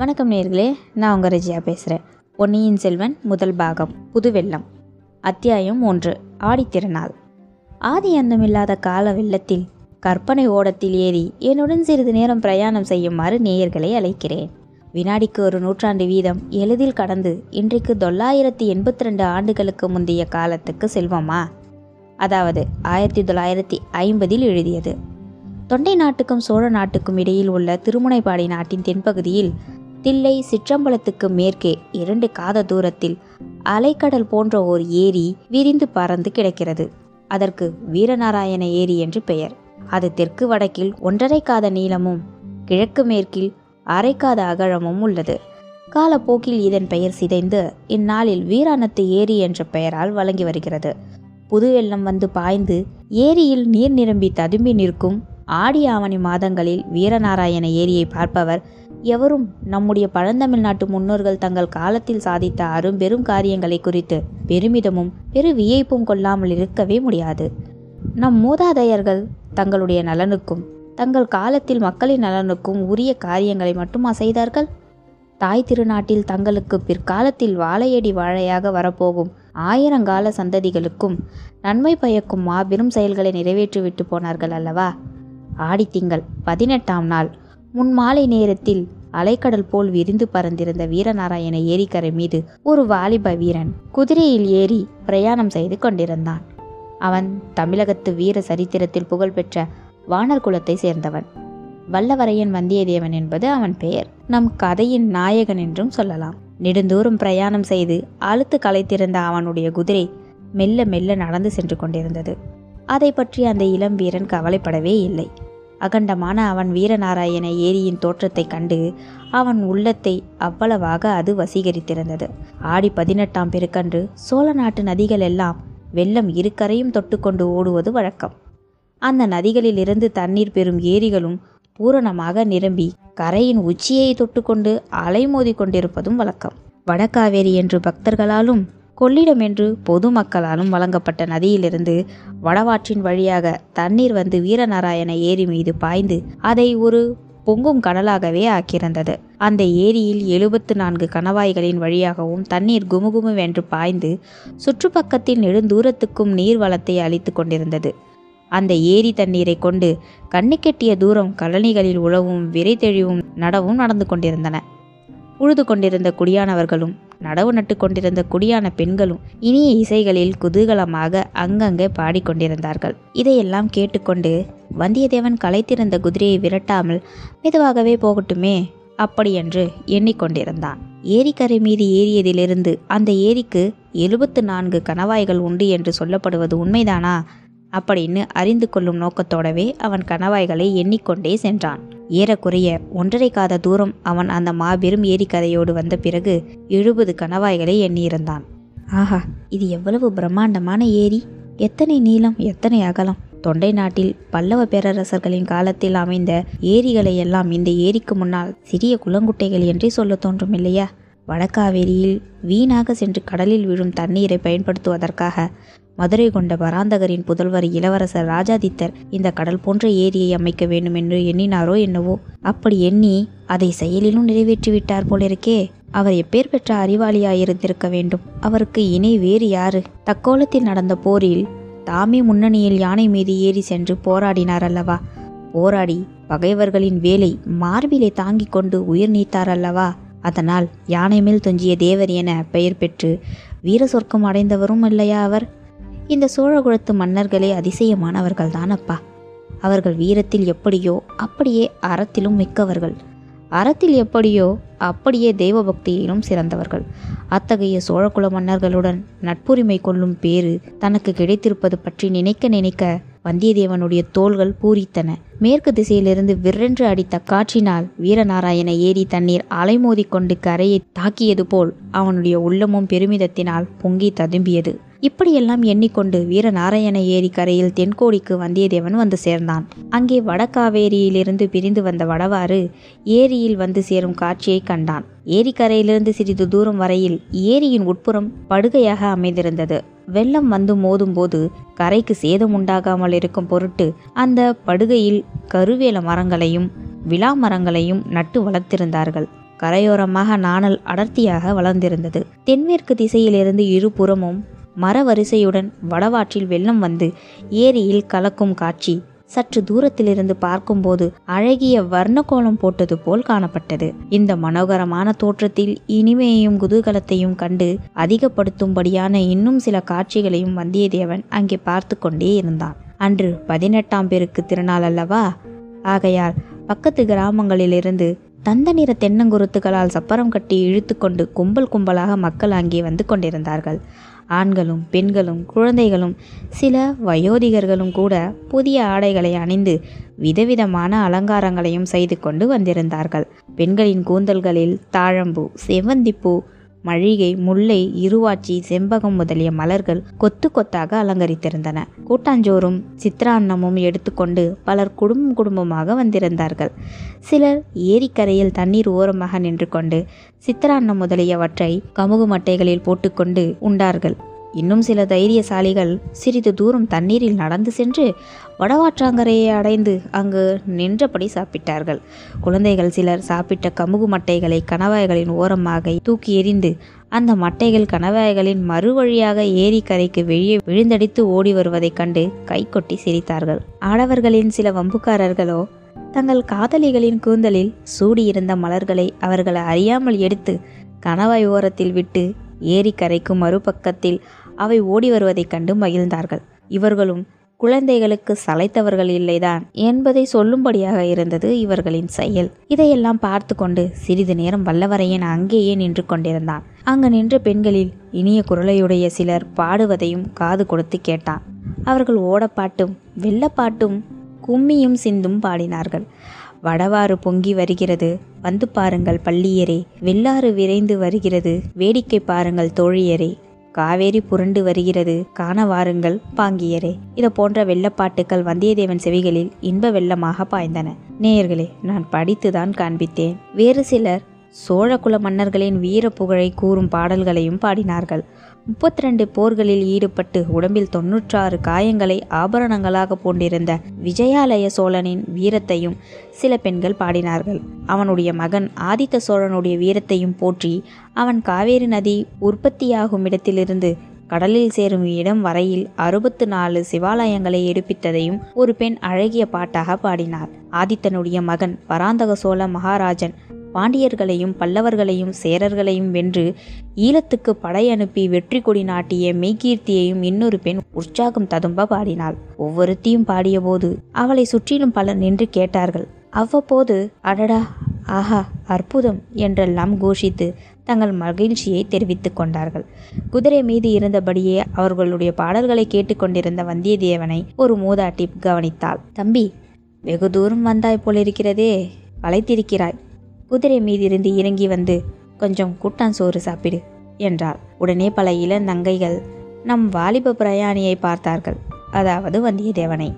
வணக்கம் நேர்களே நான் உங்கள் ரஜியா பேசுகிறேன் பொன்னியின் செல்வன் முதல் பாகம் புதுவெள்ளம் அத்தியாயம் ஒன்று ஆடித்திருநாள் ஆதி அந்தமில்லாத கால வெள்ளத்தில் கற்பனை ஓடத்தில் ஏறி என்னுடன் சிறிது நேரம் பிரயாணம் செய்யுமாறு நேயர்களை அழைக்கிறேன் வினாடிக்கு ஒரு நூற்றாண்டு வீதம் எளிதில் கடந்து இன்றைக்கு தொள்ளாயிரத்தி எண்பத்தி ரெண்டு ஆண்டுகளுக்கு முந்தைய காலத்துக்கு செல்வோமா அதாவது ஆயிரத்தி தொள்ளாயிரத்தி ஐம்பதில் எழுதியது தொண்டை நாட்டுக்கும் சோழ நாட்டுக்கும் இடையில் உள்ள திருமுனைப்பாடி நாட்டின் தென்பகுதியில் தில்லை சிற்றம்பலத்துக்கு மேற்கே இரண்டு காத தூரத்தில் அலைக்கடல் போன்ற ஒரு ஏரி விரிந்து பறந்து கிடக்கிறது அதற்கு வீரநாராயண ஏரி என்று பெயர் அது தெற்கு வடக்கில் ஒன்றரை காத நீளமும் கிழக்கு மேற்கில் அரைக்காத அகழமும் உள்ளது காலப்போக்கில் இதன் பெயர் சிதைந்து இந்நாளில் வீராணத்து ஏரி என்ற பெயரால் வழங்கி வருகிறது புது வெள்ளம் வந்து பாய்ந்து ஏரியில் நீர் நிரம்பி ததும்பி நிற்கும் ஆடி ஆவணி மாதங்களில் வீரநாராயண ஏரியை பார்ப்பவர் எவரும் நம்முடைய பழந்தமிழ்நாட்டு முன்னோர்கள் தங்கள் காலத்தில் சாதித்த அரும்பெரும் காரியங்களை குறித்து பெருமிதமும் பெரு வியப்பும் கொள்ளாமல் இருக்கவே முடியாது நம் மூதாதையர்கள் தங்களுடைய நலனுக்கும் தங்கள் காலத்தில் மக்களின் நலனுக்கும் உரிய காரியங்களை மட்டுமா செய்தார்கள் தாய் திருநாட்டில் தங்களுக்கு பிற்காலத்தில் வாழையடி வாழையாக வரப்போகும் ஆயிரங்கால சந்ததிகளுக்கும் நன்மை பயக்கும் மாபெரும் செயல்களை நிறைவேற்றிவிட்டு போனார்கள் அல்லவா ஆடித்திங்கள் பதினெட்டாம் நாள் முன் மாலை நேரத்தில் அலைக்கடல் போல் விரிந்து பறந்திருந்த வீரநாராயண ஏரிக்கரை மீது ஒரு வாலிப வீரன் குதிரையில் ஏறி பிரயாணம் செய்து கொண்டிருந்தான் அவன் தமிழகத்து வீர சரித்திரத்தில் புகழ்பெற்ற வானர் குலத்தை சேர்ந்தவன் வல்லவரையன் வந்தியத்தேவன் என்பது அவன் பெயர் நம் கதையின் நாயகன் என்றும் சொல்லலாம் நெடுந்தூரம் பிரயாணம் செய்து அழுத்து களைத்திருந்த அவனுடைய குதிரை மெல்ல மெல்ல நடந்து சென்று கொண்டிருந்தது அதை பற்றி அந்த இளம் வீரன் கவலைப்படவே இல்லை அகண்டமான அவன் வீரநாராயண ஏரியின் தோற்றத்தைக் கண்டு அவன் உள்ளத்தை அவ்வளவாக அது வசீகரித்திருந்தது ஆடி பதினெட்டாம் பெருக்கன்று சோழ நாட்டு நதிகள் எல்லாம் வெள்ளம் இருக்கரையும் தொட்டுக்கொண்டு ஓடுவது வழக்கம் அந்த நதிகளிலிருந்து தண்ணீர் பெறும் ஏரிகளும் பூரணமாக நிரம்பி கரையின் உச்சியை தொட்டுக்கொண்டு அலைமோதி கொண்டிருப்பதும் வழக்கம் வடக்காவேரி என்று பக்தர்களாலும் கொள்ளிடம் என்று பொதுமக்களாலும் வழங்கப்பட்ட நதியிலிருந்து வடவாற்றின் வழியாக தண்ணீர் வந்து வீரநாராயண ஏரி மீது பாய்ந்து அதை ஒரு பொங்கும் கடலாகவே ஆக்கியிருந்தது அந்த ஏரியில் எழுபத்து நான்கு கணவாய்களின் வழியாகவும் தண்ணீர் குமுகுமு என்று பாய்ந்து சுற்றுப்பக்கத்தில் நெடுந்தூரத்துக்கும் வளத்தை அளித்து கொண்டிருந்தது அந்த ஏரி தண்ணீரை கொண்டு கண்ணுக்கெட்டிய தூரம் கழனிகளில் உழவும் விரைத்தெழிவும் நடவும் நடந்து கொண்டிருந்தன உழுது கொண்டிருந்த குடியானவர்களும் நடவு நட்டு கொண்டிருந்த குடியான பெண்களும் இனிய இசைகளில் குதூகலமாக அங்கங்கே பாடிக்கொண்டிருந்தார்கள் இதையெல்லாம் கேட்டுக்கொண்டு வந்தியத்தேவன் களைத்திருந்த குதிரையை விரட்டாமல் மெதுவாகவே போகட்டுமே அப்படியென்று எண்ணிக்கொண்டிருந்தான் ஏரிக்கரை மீது ஏறியதிலிருந்து அந்த ஏரிக்கு எழுபத்து நான்கு கணவாய்கள் உண்டு என்று சொல்லப்படுவது உண்மைதானா அப்படின்னு அறிந்து கொள்ளும் நோக்கத்தோடவே அவன் கணவாய்களை எண்ணிக்கொண்டே சென்றான் ஏறக்குறைய ஒன்றரை காத தூரம் அவன் அந்த மாபெரும் ஏரிக்கதையோடு வந்த பிறகு எழுபது கணவாய்களை எண்ணியிருந்தான் ஆஹா இது எவ்வளவு பிரம்மாண்டமான ஏரி எத்தனை நீளம் எத்தனை அகலம் தொண்டை நாட்டில் பல்லவ பேரரசர்களின் காலத்தில் அமைந்த ஏரிகளை எல்லாம் இந்த ஏரிக்கு முன்னால் சிறிய குளங்குட்டைகள் என்றே சொல்ல தோன்றும் இல்லையா வடக்காவேரியில் வீணாக சென்று கடலில் விழும் தண்ணீரை பயன்படுத்துவதற்காக மதுரை கொண்ட பராந்தகரின் புதல்வர் இளவரசர் ராஜாதித்தர் இந்த கடல் போன்ற ஏரியை அமைக்க வேண்டும் என்று எண்ணினாரோ என்னவோ அப்படி எண்ணி அதை செயலிலும் நிறைவேற்றிவிட்டார் போலிருக்கே அவர் எப்பேர் பெற்ற அறிவாளியாயிருந்திருக்க வேண்டும் அவருக்கு இணை வேறு யாரு தக்கோலத்தில் நடந்த போரில் தாமே முன்னணியில் யானை மீது ஏறி சென்று போராடினார் அல்லவா போராடி பகைவர்களின் வேலை மார்பிலை தாங்கிக் கொண்டு உயிர் நீத்தார் அல்லவா அதனால் யானை மேல் தொஞ்சிய தேவர் என பெயர் பெற்று வீர சொர்க்கம் அடைந்தவரும் இல்லையா அவர் இந்த சோழகுலத்து மன்னர்களே அதிசயமானவர்கள் தானப்பா அப்பா அவர்கள் வீரத்தில் எப்படியோ அப்படியே அறத்திலும் மிக்கவர்கள் அறத்தில் எப்படியோ அப்படியே தெய்வ பக்தியிலும் சிறந்தவர்கள் அத்தகைய சோழகுல மன்னர்களுடன் நட்புரிமை கொள்ளும் பேறு தனக்கு கிடைத்திருப்பது பற்றி நினைக்க நினைக்க வந்தியத்தேவனுடைய தோள்கள் பூரித்தன மேற்கு திசையிலிருந்து விரென்று அடித்த காற்றினால் வீரநாராயண ஏரி தண்ணீர் அலைமோதி கொண்டு கரையை தாக்கியது போல் அவனுடைய உள்ளமும் பெருமிதத்தினால் பொங்கி ததும்பியது இப்படியெல்லாம் எண்ணிக்கொண்டு வீரநாராயண ஏரி கரையில் தென்கோடிக்கு வந்தியத்தேவன் வந்து சேர்ந்தான் அங்கே வடக்காவேரியிலிருந்து பிரிந்து வந்த வடவாறு ஏரியில் வந்து சேரும் காட்சியை கண்டான் ஏரிக்கரையிலிருந்து சிறிது தூரம் வரையில் ஏரியின் உட்புறம் படுகையாக அமைந்திருந்தது வெள்ளம் வந்து மோதும் போது கரைக்கு சேதம் உண்டாகாமல் இருக்கும் பொருட்டு அந்த படுகையில் கருவேல மரங்களையும் விழா மரங்களையும் நட்டு வளர்த்திருந்தார்கள் கரையோரமாக நாணல் அடர்த்தியாக வளர்ந்திருந்தது தென்மேற்கு திசையிலிருந்து இருபுறமும் மர வரிசையுடன் வடவாற்றில் வெள்ளம் வந்து ஏரியில் கலக்கும் காட்சி சற்று தூரத்திலிருந்து பார்க்கும்போது அழகிய வர்ணக்கோலம் போட்டது போல் காணப்பட்டது இந்த மனோகரமான தோற்றத்தில் இனிமையையும் குதூகலத்தையும் கண்டு அதிகப்படுத்தும்படியான இன்னும் சில காட்சிகளையும் வந்தியத்தேவன் அங்கே பார்த்து கொண்டே இருந்தான் அன்று பதினெட்டாம் பேருக்கு திருநாள் அல்லவா ஆகையால் பக்கத்து கிராமங்களிலிருந்து தந்த நிற தென்னங்குருத்துகளால் சப்பரம் கட்டி இழுத்துக்கொண்டு கும்பல் கும்பலாக மக்கள் அங்கே வந்து கொண்டிருந்தார்கள் ஆண்களும் பெண்களும் குழந்தைகளும் சில வயோதிகர்களும் கூட புதிய ஆடைகளை அணிந்து விதவிதமான அலங்காரங்களையும் செய்து கொண்டு வந்திருந்தார்கள் பெண்களின் கூந்தல்களில் தாழம்பூ செவ்வந்திப்பூ மழிகை முல்லை இருவாச்சி செம்பகம் முதலிய மலர்கள் கொத்து கொத்தாக அலங்கரித்திருந்தன கூட்டாஞ்சோறும் சித்திராண்ணமும் எடுத்துக்கொண்டு பலர் குடும்பம் குடும்பமாக வந்திருந்தார்கள் சிலர் ஏரிக்கரையில் தண்ணீர் ஓரமாக நின்று கொண்டு சித்திராண்ணம் முதலியவற்றை கமுகு மட்டைகளில் போட்டுக்கொண்டு உண்டார்கள் இன்னும் சில தைரியசாலிகள் சிறிது தூரம் தண்ணீரில் நடந்து சென்று வடவாற்றாங்கரையை அடைந்து அங்கு நின்றபடி சாப்பிட்டார்கள் குழந்தைகள் சிலர் சாப்பிட்ட கமுகு மட்டைகளை கணவாய்களின் ஓரமாக தூக்கி எறிந்து அந்த மட்டைகள் கணவாய்களின் வழியாக ஏரி கரைக்கு வெளியே விழுந்தடித்து ஓடி வருவதைக் கண்டு கைகொட்டி சிரித்தார்கள் ஆடவர்களின் சில வம்புக்காரர்களோ தங்கள் காதலிகளின் கூந்தலில் சூடியிருந்த மலர்களை அவர்களை அறியாமல் எடுத்து கணவாய் ஓரத்தில் விட்டு ஏரி கரைக்கும் மறுபக்கத்தில் அவை ஓடி வருவதைக் கண்டு மகிழ்ந்தார்கள் இவர்களும் குழந்தைகளுக்கு சளைத்தவர்கள் இல்லைதான் என்பதை சொல்லும்படியாக இருந்தது இவர்களின் செயல் இதையெல்லாம் பார்த்து கொண்டு சிறிது நேரம் வல்லவரையன் அங்கேயே நின்று கொண்டிருந்தான் அங்கு நின்ற பெண்களில் இனிய குரலையுடைய சிலர் பாடுவதையும் காது கொடுத்து கேட்டான் அவர்கள் ஓடப்பாட்டும் வெள்ளப்பாட்டும் கும்மியும் சிந்தும் பாடினார்கள் வடவாறு பொங்கி வருகிறது வந்து பாருங்கள் பள்ளியரே வெள்ளாறு விரைந்து வருகிறது வேடிக்கை பாருங்கள் தோழியரே காவேரி புரண்டு வருகிறது காண வாருங்கள் பாங்கியரே இது போன்ற வெள்ளப்பாட்டுக்கள் வந்தியத்தேவன் செவிகளில் இன்ப வெள்ளமாக பாய்ந்தன நேயர்களே நான் படித்துதான் காண்பித்தேன் வேறு சிலர் சோழகுல மன்னர்களின் வீர புகழை கூறும் பாடல்களையும் பாடினார்கள் முப்பத்தி ரெண்டு போர்களில் ஈடுபட்டு உடம்பில் தொன்னூற்றாறு காயங்களை ஆபரணங்களாக பூண்டிருந்த விஜயாலய சோழனின் வீரத்தையும் சில பெண்கள் பாடினார்கள் அவனுடைய மகன் ஆதித்த சோழனுடைய வீரத்தையும் போற்றி அவன் காவேரி நதி உற்பத்தியாகும் இடத்திலிருந்து கடலில் சேரும் இடம் வரையில் அறுபத்து நாலு சிவாலயங்களை எடுப்பித்ததையும் ஒரு பெண் அழகிய பாட்டாக பாடினார் ஆதித்தனுடைய மகன் பராந்தக சோழ மகாராஜன் பாண்டியர்களையும் பல்லவர்களையும் சேரர்களையும் வென்று ஈழத்துக்கு படை அனுப்பி வெற்றி கொடி நாட்டிய மெய்கீர்த்தியையும் இன்னொரு பெண் உற்சாகம் ததும்ப பாடினாள் ஒவ்வொருத்தையும் பாடியபோது அவளை சுற்றிலும் பலர் நின்று கேட்டார்கள் அவ்வப்போது அடடா ஆஹா அற்புதம் என்றெல்லாம் கோஷித்து தங்கள் மகிழ்ச்சியை தெரிவித்துக் கொண்டார்கள் குதிரை மீது இருந்தபடியே அவர்களுடைய பாடல்களை கேட்டுக்கொண்டிருந்த வந்தியத்தேவனை ஒரு மூதாட்டி கவனித்தாள் தம்பி வெகு தூரம் வந்தாய் போலிருக்கிறதே வளைத்திருக்கிறாய் குதிரை மீதிருந்து இறங்கி வந்து கொஞ்சம் கூட்டான் சோறு சாப்பிடு என்றாள் உடனே பல இளந்தங்கைகள் நம் வாலிப பிரயாணியை பார்த்தார்கள் அதாவது வந்தியத்தேவனை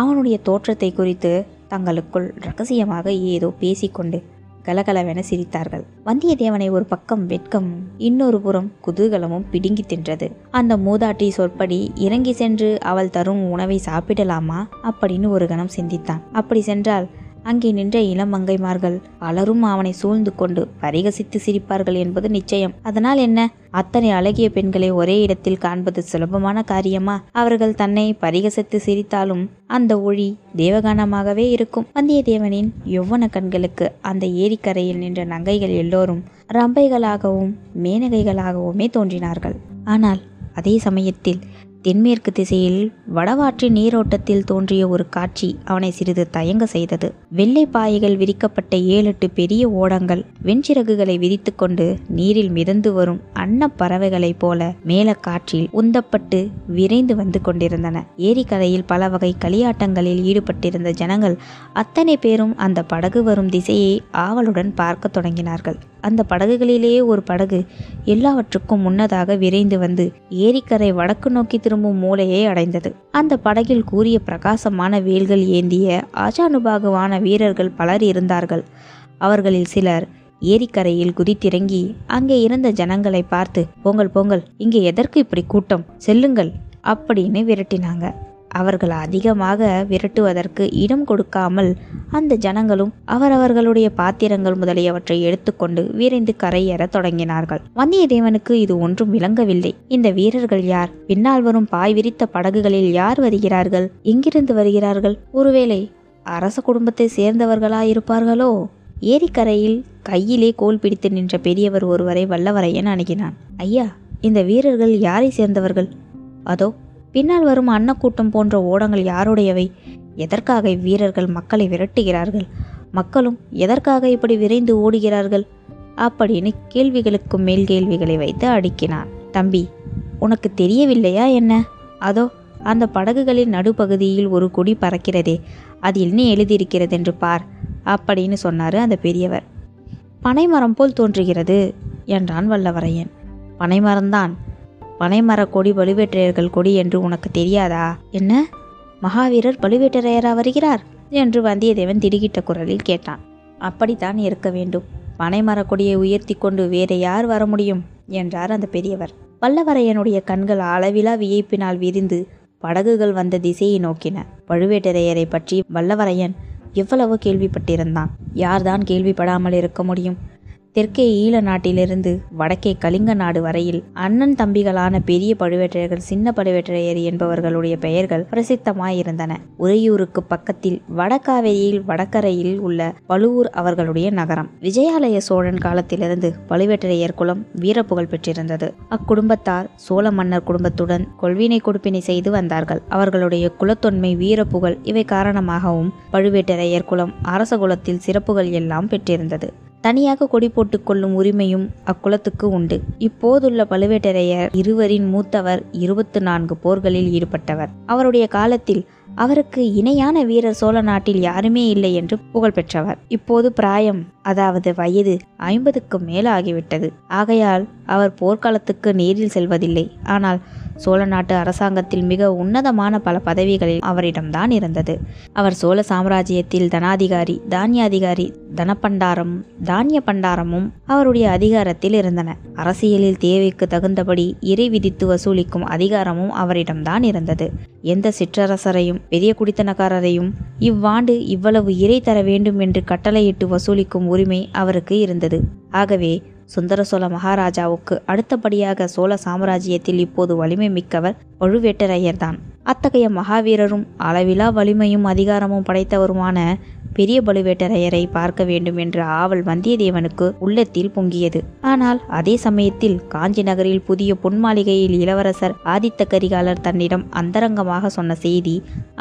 அவனுடைய தோற்றத்தை குறித்து தங்களுக்குள் ரகசியமாக ஏதோ பேசிக்கொண்டு கலகலவென சிரித்தார்கள் வந்தியத்தேவனை ஒரு பக்கம் வெட்கம் இன்னொரு புறம் குதூகலமும் பிடுங்கி தின்றது அந்த மூதாட்டி சொற்படி இறங்கி சென்று அவள் தரும் உணவை சாப்பிடலாமா அப்படின்னு ஒரு கணம் சிந்தித்தான் அப்படி சென்றால் அங்கே நின்ற இளமங்கைமார்கள் பலரும் அவனை சூழ்ந்து கொண்டு பரிகசித்து சிரிப்பார்கள் என்பது நிச்சயம் அதனால் என்ன அத்தனை அழகிய பெண்களை ஒரே இடத்தில் காண்பது சுலபமான காரியமா அவர்கள் தன்னை பரிகசித்து சிரித்தாலும் அந்த ஒளி தேவகானமாகவே இருக்கும் வந்தியத்தேவனின் யௌவன கண்களுக்கு அந்த ஏரிக்கரையில் நின்ற நங்கைகள் எல்லோரும் ரம்பைகளாகவும் மேனகைகளாகவுமே தோன்றினார்கள் ஆனால் அதே சமயத்தில் தென்மேற்கு திசையில் வடவாற்றி நீரோட்டத்தில் தோன்றிய ஒரு காட்சி அவனை சிறிது தயங்க செய்தது வெள்ளை பாய்கள் விரிக்கப்பட்ட ஏழெட்டு பெரிய ஓடங்கள் வெண்சிறகுகளை விரித்துக்கொண்டு நீரில் மிதந்து வரும் அன்ன பறவைகளைப் போல மேல காற்றில் உந்தப்பட்டு விரைந்து வந்து கொண்டிருந்தன ஏரிக்கரையில் பல வகை களியாட்டங்களில் ஈடுபட்டிருந்த ஜனங்கள் அத்தனை பேரும் அந்த படகு வரும் திசையை ஆவலுடன் பார்க்க தொடங்கினார்கள் அந்த படகுகளிலேயே ஒரு படகு எல்லாவற்றுக்கும் முன்னதாக விரைந்து வந்து ஏரிக்கரை வடக்கு நோக்கி திரும்பும் மூலையை அடைந்தது அந்த படகில் கூறிய பிரகாசமான வேல்கள் ஏந்திய ஆஜானுபாகுவான வீரர்கள் பலர் இருந்தார்கள் அவர்களில் சிலர் ஏரிக்கரையில் குதித்திறங்கி அங்கே இருந்த ஜனங்களை பார்த்து பொங்கல் பொங்கல் இங்கே எதற்கு இப்படி கூட்டம் செல்லுங்கள் அப்படின்னு விரட்டினாங்க அவர்கள் அதிகமாக விரட்டுவதற்கு இடம் கொடுக்காமல் அந்த ஜனங்களும் அவரவர்களுடைய பாத்திரங்கள் முதலியவற்றை எடுத்துக்கொண்டு விரைந்து கரையேற தொடங்கினார்கள் வந்தியத்தேவனுக்கு இது ஒன்றும் விளங்கவில்லை இந்த வீரர்கள் யார் பின்னால் வரும் பாய் விரித்த படகுகளில் யார் வருகிறார்கள் எங்கிருந்து வருகிறார்கள் ஒருவேளை அரச குடும்பத்தை சேர்ந்தவர்களாயிருப்பார்களோ இருப்பார்களோ ஏரிக்கரையில் கையிலே கோல் பிடித்து நின்ற பெரியவர் ஒருவரை வல்லவரையன் அணுகினான் ஐயா இந்த வீரர்கள் யாரை சேர்ந்தவர்கள் அதோ பின்னால் வரும் அன்னக்கூட்டம் போன்ற ஓடங்கள் யாருடையவை எதற்காக வீரர்கள் மக்களை விரட்டுகிறார்கள் மக்களும் எதற்காக இப்படி விரைந்து ஓடுகிறார்கள் அப்படின்னு கேள்விகளுக்கு மேல் கேள்விகளை வைத்து அடுக்கினான் தம்பி உனக்கு தெரியவில்லையா என்ன அதோ அந்த படகுகளின் நடுப்பகுதியில் ஒரு கொடி பறக்கிறதே அது என்ன எழுதியிருக்கிறது என்று பார் அப்படின்னு சொன்னார் அந்த பெரியவர் பனைமரம் போல் தோன்றுகிறது என்றான் வல்லவரையன் பனைமரம்தான் பனைமரக் கொடி பழுவேட்டரையர்கள் கொடி என்று உனக்கு தெரியாதா என்ன மகாவீரர் பழுவேட்டரையரா வருகிறார் என்று வந்தியத்தேவன் திடுகிட்ட குரலில் கேட்டான் அப்படித்தான் இருக்க வேண்டும் பனைமரக் கொடியை உயர்த்தி கொண்டு வேற யார் வர முடியும் என்றார் அந்த பெரியவர் பல்லவரையனுடைய கண்கள் அளவிலா வியப்பினால் விரிந்து படகுகள் வந்த திசையை நோக்கின பழுவேட்டரையரை பற்றி வல்லவரையன் எவ்வளவு கேள்விப்பட்டிருந்தான் யார்தான் கேள்விப்படாமல் இருக்க முடியும் தெற்கே ஈழ நாட்டிலிருந்து வடக்கே கலிங்க நாடு வரையில் அண்ணன் தம்பிகளான பெரிய பழுவேற்றையர்கள் சின்ன பழுவேற்றையர் என்பவர்களுடைய பெயர்கள் பிரசித்தமாயிருந்தன உறையூருக்கு பக்கத்தில் வடக்காவேரியில் வடக்கரையில் உள்ள பழுவூர் அவர்களுடைய நகரம் விஜயாலய சோழன் காலத்திலிருந்து பழுவேற்றையர் குலம் வீரப்புகழ் பெற்றிருந்தது அக்குடும்பத்தார் சோழ மன்னர் குடும்பத்துடன் கொள்வினை கொடுப்பினை செய்து வந்தார்கள் அவர்களுடைய குலத்தொன்மை வீரப்புகழ் இவை காரணமாகவும் பழுவேட்டரையர் குலம் அரச குலத்தில் சிறப்புகள் எல்லாம் பெற்றிருந்தது தனியாக கொடி போட்டுக்கொள்ளும் உரிமையும் அக்குளத்துக்கு உண்டு இப்போதுள்ள பழுவேட்டரையர் இருவரின் மூத்தவர் இருபத்து நான்கு போர்களில் ஈடுபட்டவர் அவருடைய காலத்தில் அவருக்கு இணையான வீரர் சோழ நாட்டில் யாருமே இல்லை என்று புகழ் பெற்றவர் இப்போது பிராயம் அதாவது வயது ஐம்பதுக்கு மேல் ஆகிவிட்டது ஆகையால் அவர் போர்க்காலத்துக்கு நேரில் செல்வதில்லை ஆனால் சோழ நாட்டு அரசாங்கத்தில் மிக உன்னதமான பல பதவிகளில் அவரிடம்தான் இருந்தது அவர் சோழ சாம்ராஜ்யத்தில் தனாதிகாரி தானிய அதிகாரி தனப்பண்டாரம் தானிய பண்டாரமும் அவருடைய அதிகாரத்தில் இருந்தன அரசியலில் தேவைக்கு தகுந்தபடி இறை விதித்து வசூலிக்கும் அதிகாரமும் அவரிடம்தான் இருந்தது எந்த சிற்றரசரையும் பெரிய குடித்தனக்காரரையும் இவ்வாண்டு இவ்வளவு இறை தர வேண்டும் என்று கட்டளையிட்டு வசூலிக்கும் உரிமை அவருக்கு இருந்தது ஆகவே சுந்தர சோழ மகாராஜாவுக்கு அடுத்தபடியாக சோழ சாம்ராஜ்யத்தில் இப்போது வலிமை மிக்கவர் பழுவேட்டரையர் தான் அத்தகைய மகாவீரரும் அளவிலா வலிமையும் அதிகாரமும் படைத்தவருமான பெரிய பழுவேட்டரையரை பார்க்க வேண்டும் என்ற ஆவல் வந்தியத்தேவனுக்கு உள்ளத்தில் பொங்கியது ஆனால் அதே சமயத்தில் காஞ்சி நகரில் புதிய பொன் மாளிகையில் இளவரசர் ஆதித்த கரிகாலர் தன்னிடம் அந்தரங்கமாக சொன்ன செய்தி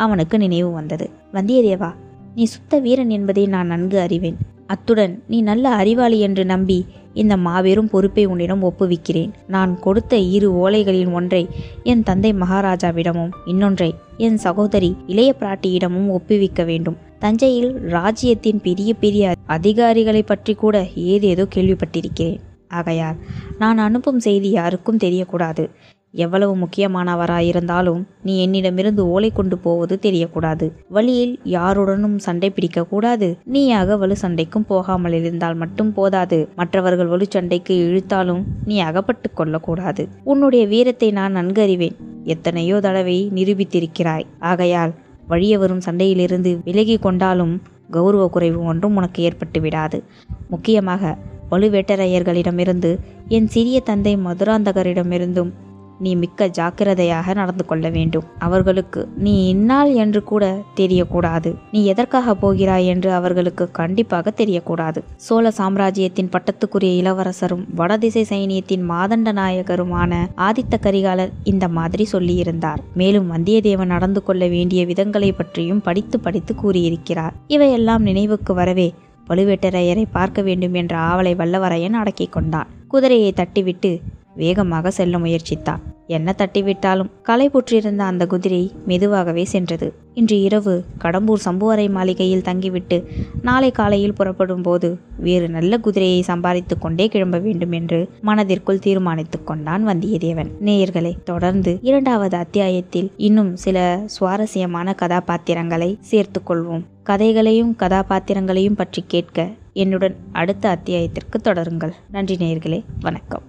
அவனுக்கு நினைவு வந்தது வந்தியத்தேவா நீ சுத்த வீரன் என்பதை நான் நன்கு அறிவேன் அத்துடன் நீ நல்ல அறிவாளி என்று நம்பி இந்த மாபெரும் பொறுப்பை உன்னிடம் ஒப்புவிக்கிறேன் நான் கொடுத்த இரு ஓலைகளில் ஒன்றை என் தந்தை மகாராஜாவிடமும் இன்னொன்றை என் சகோதரி இளைய பிராட்டியிடமும் ஒப்புவிக்க வேண்டும் தஞ்சையில் ராஜ்யத்தின் பெரிய பெரிய அதிகாரிகளை பற்றி கூட ஏதேதோ கேள்விப்பட்டிருக்கிறேன் ஆகையால் நான் அனுப்பும் செய்தி யாருக்கும் தெரியக்கூடாது எவ்வளவு முக்கியமானவராயிருந்தாலும் நீ என்னிடமிருந்து ஓலை கொண்டு போவது தெரியக்கூடாது வழியில் யாருடனும் சண்டை பிடிக்க கூடாது நீயாக வலு சண்டைக்கும் போகாமல் இருந்தால் மட்டும் போதாது மற்றவர்கள் வலு சண்டைக்கு இழுத்தாலும் நீ அகப்பட்டு கொள்ளக்கூடாது உன்னுடைய வீரத்தை நான் நன்கறிவேன் எத்தனையோ தடவை நிரூபித்திருக்கிறாய் ஆகையால் வழிய வரும் சண்டையிலிருந்து விலகி கொண்டாலும் கௌரவ குறைவு ஒன்றும் உனக்கு ஏற்பட்டு விடாது முக்கியமாக பழுவேட்டரையர்களிடமிருந்து என் சிறிய தந்தை மதுராந்தகரிடமிருந்தும் நீ மிக்க ஜாக்கிரதையாக நடந்து கொள்ள வேண்டும் அவர்களுக்கு நீ இன்னால் என்று கூட தெரியக்கூடாது நீ எதற்காக போகிறாய் என்று அவர்களுக்கு கண்டிப்பாக தெரியக்கூடாது சோழ சாம்ராஜ்யத்தின் பட்டத்துக்குரிய இளவரசரும் வடதிசை சைனியத்தின் மாதண்ட நாயகருமான ஆதித்த கரிகாலர் இந்த மாதிரி சொல்லியிருந்தார் மேலும் வந்தியத்தேவன் நடந்து கொள்ள வேண்டிய விதங்களை பற்றியும் படித்து படித்து கூறியிருக்கிறார் இவையெல்லாம் நினைவுக்கு வரவே பழுவேட்டரையரை பார்க்க வேண்டும் என்ற ஆவலை வல்லவரையன் அடக்கிக் கொண்டான் குதிரையை தட்டிவிட்டு வேகமாக செல்ல முயற்சித்தார் என்ன தட்டிவிட்டாலும் களை புற்றிருந்த அந்த குதிரை மெதுவாகவே சென்றது இன்று இரவு கடம்பூர் சம்புவரை மாளிகையில் தங்கிவிட்டு நாளை காலையில் புறப்படும் போது வேறு நல்ல குதிரையை சம்பாதித்து கொண்டே கிளம்ப வேண்டும் என்று மனதிற்குள் தீர்மானித்துக் கொண்டான் வந்தியத்தேவன் நேயர்களை தொடர்ந்து இரண்டாவது அத்தியாயத்தில் இன்னும் சில சுவாரஸ்யமான கதாபாத்திரங்களை சேர்த்து கொள்வோம் கதைகளையும் கதாபாத்திரங்களையும் பற்றி கேட்க என்னுடன் அடுத்த அத்தியாயத்திற்கு தொடருங்கள் நன்றி நேயர்களே வணக்கம்